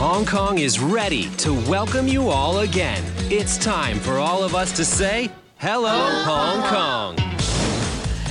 Hong Kong is ready to welcome you all again. It's time for all of us to say, Hello, Hong Kong.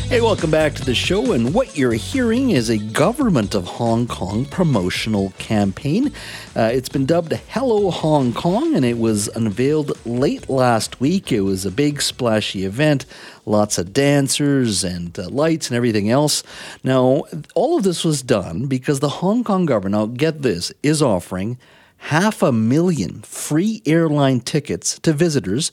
Hey, welcome back to the show. And what you're hearing is a government of Hong Kong promotional campaign. Uh, it's been dubbed Hello Hong Kong, and it was unveiled late last week. It was a big, splashy event, lots of dancers and uh, lights and everything else. Now, all of this was done because the Hong Kong government, now get this, is offering half a million free airline tickets to visitors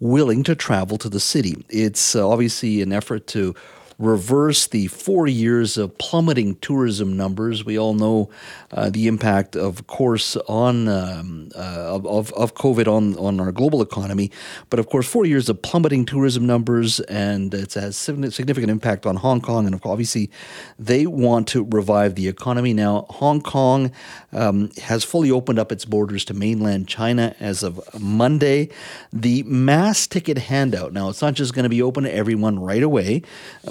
willing to travel to the city. It's uh, obviously an effort to reverse the four years of plummeting tourism numbers. We all know uh, the impact, of course, on um, uh, of, of COVID on, on our global economy. But of course, four years of plummeting tourism numbers, and it has significant impact on Hong Kong. And obviously, they want to revive the economy. Now, Hong Kong um, has fully opened up its borders to mainland China as of Monday. The mass ticket handout, now, it's not just going to be open to everyone right away,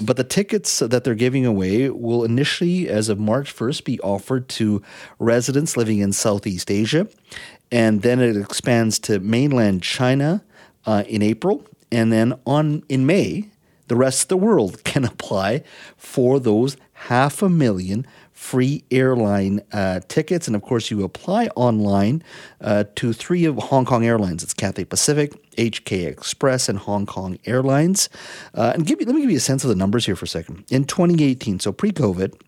but but the tickets that they're giving away will initially, as of March 1st, be offered to residents living in Southeast Asia. And then it expands to mainland China uh, in April. And then on in May, the rest of the world can apply for those half a million free airline uh, tickets. And of course, you apply online uh, to three of Hong Kong Airlines. It's Cathay Pacific, HK Express, and Hong Kong Airlines. Uh, and give you, let me give you a sense of the numbers here for a second. In 2018, so pre COVID,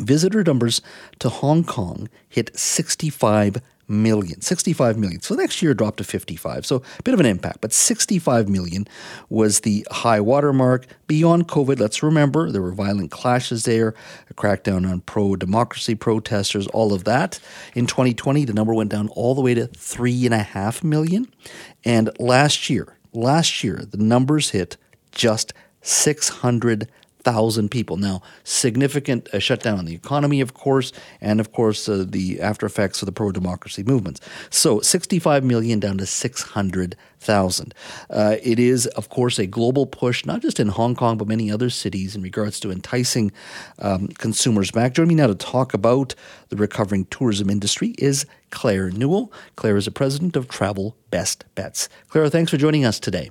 visitor numbers to Hong Kong hit 65 million, 65 million. So next year dropped to 55. So a bit of an impact, but 65 million was the high watermark. Beyond COVID, let's remember there were violent clashes there, a crackdown on pro democracy protesters, all of that. In 2020, the number went down all the way to three and a half million. And last year, last year, the numbers hit just 600 thousand people. Now, significant uh, shutdown on the economy, of course, and of course uh, the after effects of the pro democracy movements. So, 65 million down to 600,000. Uh, it is, of course, a global push, not just in Hong Kong, but many other cities in regards to enticing um, consumers back. Joining me now to talk about the recovering tourism industry is Claire Newell. Claire is the president of Travel Best Bets. Claire, thanks for joining us today.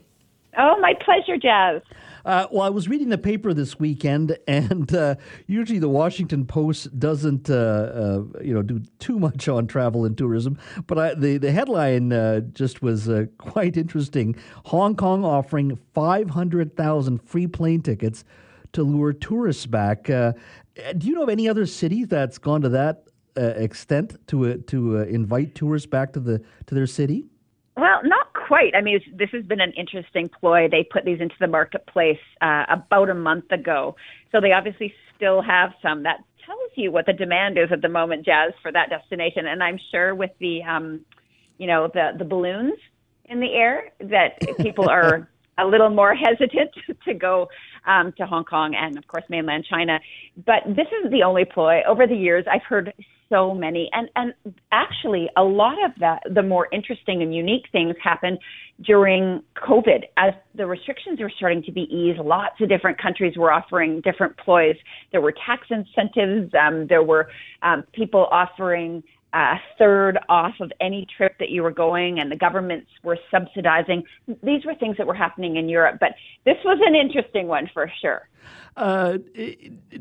Oh, my pleasure, Jas. Uh, well, I was reading the paper this weekend, and uh, usually the Washington Post doesn't, uh, uh you know, do too much on travel and tourism. But I, the the headline uh, just was uh, quite interesting. Hong Kong offering five hundred thousand free plane tickets to lure tourists back. do you know of any other city that's gone to that extent to to invite tourists back to the to their city? Well, not quite. I mean, this has been an interesting ploy. They put these into the marketplace uh, about a month ago, so they obviously still have some. That tells you what the demand is at the moment, Jas, for that destination. And I'm sure with the, um, you know, the the balloons in the air, that people are a little more hesitant to go um, to Hong Kong and, of course, mainland China. But this is the only ploy. Over the years, I've heard so many. And and actually, a lot of the the more interesting and unique things happened during COVID as the restrictions were starting to be eased. Lots of different countries were offering different ploys. There were tax incentives. Um, there were um, people offering a third off of any trip that you were going, and the governments were subsidizing. These were things that were happening in Europe, but this was an interesting one for sure. Uh,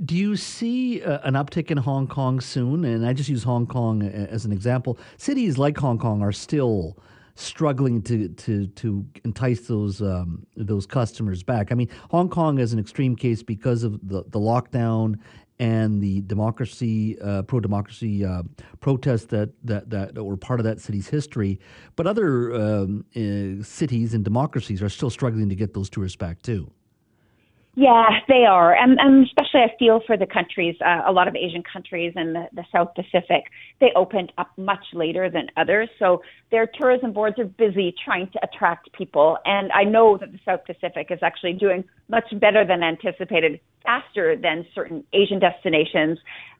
do you see uh, an uptick in Hong Kong soon? And I just use Hong Kong as an example. Cities like Hong Kong are still struggling to to to entice those um, those customers back. I mean, Hong Kong is an extreme case because of the, the lockdown and the democracy, uh, pro democracy uh, protests that, that, that were part of that city's history. But other um, uh, cities and democracies are still struggling to get those tourists back too. Yeah, they are, and, and especially especially I feel for the countries, uh, a lot of Asian countries and the, the South Pacific, they opened up much later than others. So their tourism boards are busy trying to attract people. And I know that the South Pacific is actually doing much better than anticipated, faster than certain Asian destinations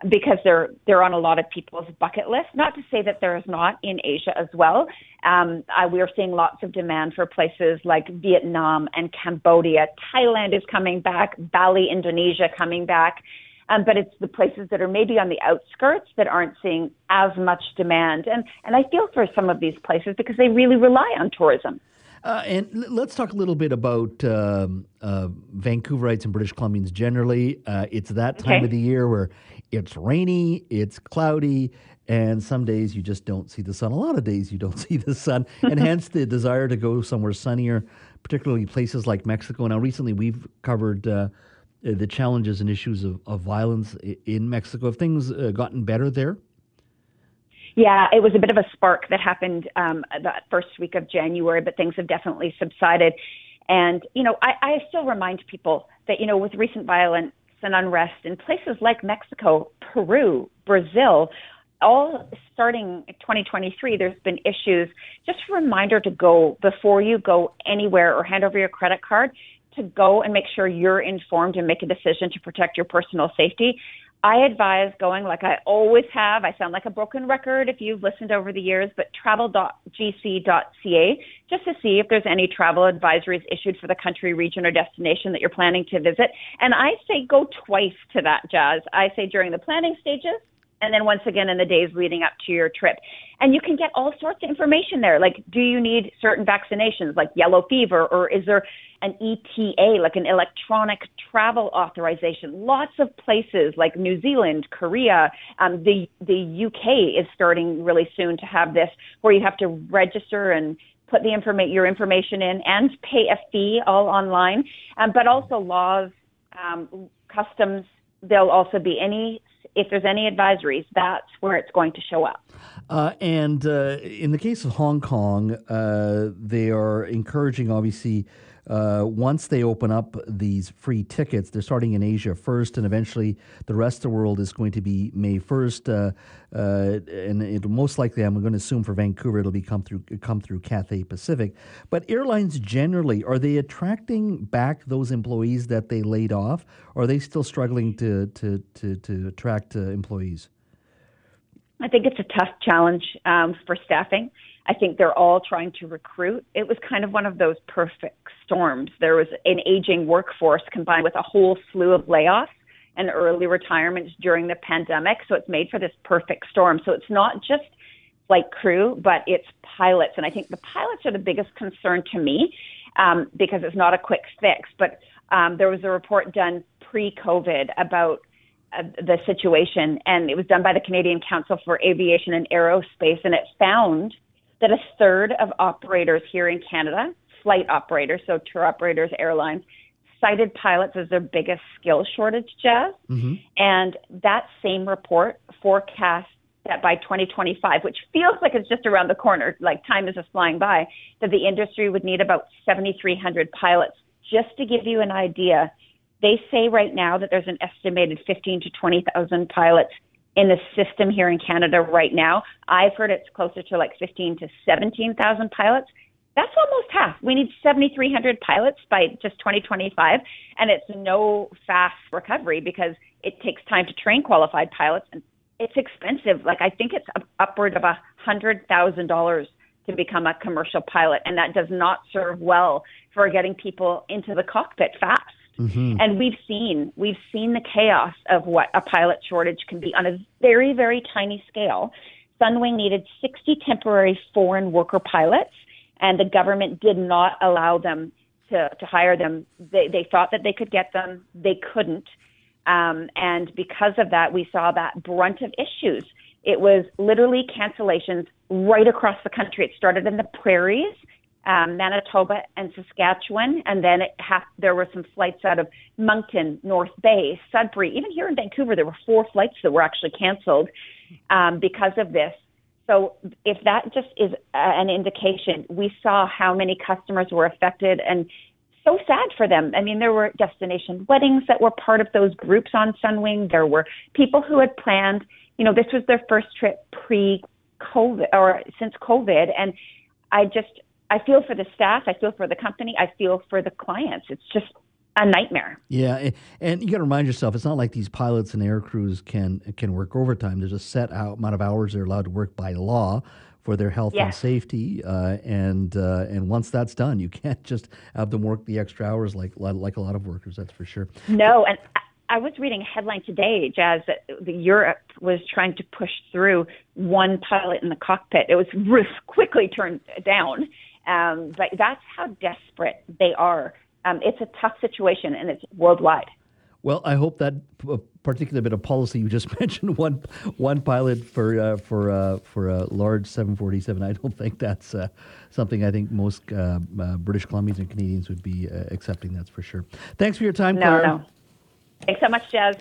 because they're they're on a lot of people's bucket list. Not to say that there is not in Asia as well. Um, uh, we are seeing lots of demand for places like Vietnam and Cambodia. Thailand is coming back. Bali, Indonesia, coming back. Um, but it's the places that are maybe on the outskirts that aren't seeing as much demand. And and I feel for some of these places because they really rely on tourism. Uh, and l- let's talk a little bit about um, uh, Vancouverites and British Columbians generally. Uh, it's that time Okay. of the year where it's rainy, it's cloudy, and some days you just don't see the sun. A lot of days you don't see the sun, and hence the desire to go somewhere sunnier, particularly places like Mexico. Now, recently we've covered uh, the challenges and issues of, of violence in Mexico. Have things uh, gotten better there? Yeah, it was a bit of a spark that happened um, that first week of January, but things have definitely subsided. And, you know, I, I still remind people that, you know, with recent violence and unrest in places like Mexico, Peru, Brazil, all starting 2023, there's been issues. Just a reminder to go before you go anywhere or hand over your credit card to go and make sure you're informed and make a decision to protect your personal safety. I advise going like I always have. I sound like a broken record if you've listened over the years, but travel.gc.ca just to see if there's any travel advisories issued for the country, region, or destination that you're planning to visit. And I say go twice to that, Jas. I say during the planning stages and then once again in the days leading up to your trip. And you can get all sorts of information there. Like, do you need certain vaccinations, like yellow fever, or is there an ETA, like an electronic travel authorization? Lots of places like New Zealand, Korea, um, the the UK is starting really soon to have this, where you have to register and put the informa- your information in and pay a fee all online. Um, but also laws, um, customs. There'll also be any if there's any advisories, that's where it's going to show up. Uh, and uh, in the case of Hong Kong, uh, they are encouraging, obviously, uh, once they open up these free tickets, they're starting in Asia first, and eventually the rest of the world is going to be May 1st. Uh, uh, and it'll most likely, I'm going to assume for Vancouver, it'll be come through, come through Cathay Pacific. But airlines generally, are they attracting back those employees that they laid off? Or are they still struggling to, to, to, to attract uh, employees? I think it's a tough challenge um, for staffing. I think they're all trying to recruit. It was kind of one of those perfect storms. There was an aging workforce combined with a whole slew of layoffs and early retirements during the pandemic. So it's made for this perfect storm. So it's not just like crew, but it's pilots. And I think the pilots are the biggest concern to me um, because it's not a quick fix. But um, there was a report done pre COVID about uh, the situation, and it was done by the Canadian Council for Aviation and Aerospace, and it found that a third of operators here in Canada, flight operators, so tour operators, airlines, cited pilots as their biggest skill shortage, Jas. Mm-hmm. And that same report forecast that by 2025, which feels like it's just around the corner, like time is just flying by, that the industry would need about 7,300 pilots. Just to give you an idea, they say right now that there's an estimated 15 to 20,000 pilots in the system here in Canada right now. I've heard it's closer to like 15 to 17,000 pilots. That's almost half. We need 7,300 pilots by just 2025, and it's no fast recovery because it takes time to train qualified pilots, and it's expensive. Like I think it's up- upward of a hundred thousand dollars to become a commercial pilot, and that does not serve well for getting people into the cockpit fast. And we've seen we've seen the chaos of what a pilot shortage can be on a very very tiny scale. Sunwing needed 60 temporary foreign worker pilots, and the government did not allow them to, to hire them. They, they thought that they could get them, they couldn't. Um, and because of that, we saw that brunt of issues. It was literally cancellations right across the country. It started in the prairies, um, Manitoba and Saskatchewan, and then it ha- there were some flights out of Moncton, North Bay, Sudbury. Even here in Vancouver, there were four flights that were actually canceled um, because of this. So if that just is an indication, we saw how many customers were affected and so sad for them. I mean, there were destination weddings that were part of those groups on Sunwing. There were people who had planned, you know, this was their first trip pre COVID or since COVID. And I just, I feel for the staff. I feel for the company. I feel for the clients. It's just a nightmare. Yeah, and you got to remind yourself, it's not like these pilots and air crews can can work overtime. There's a set amount of hours they're allowed to work by law for their health yes. and safety. Uh, and uh, and once that's done, you can't just have them work the extra hours like like a lot of workers. That's for sure. No, and I was reading a headline today, Jas, that Europe was trying to push through one pilot in the cockpit. It was quickly turned down. Um, but that's how desperate they are. Um, it's a tough situation, and it's worldwide. Well, I hope that particular bit of policy you just mentioned one one pilot for uh, for uh, for a large 747. I don't think that's uh, something I think most uh, uh, British Columbians and Canadians would be uh, accepting. That's for sure. Thanks for your time, no, Claire. No, Thanks so much, Jas.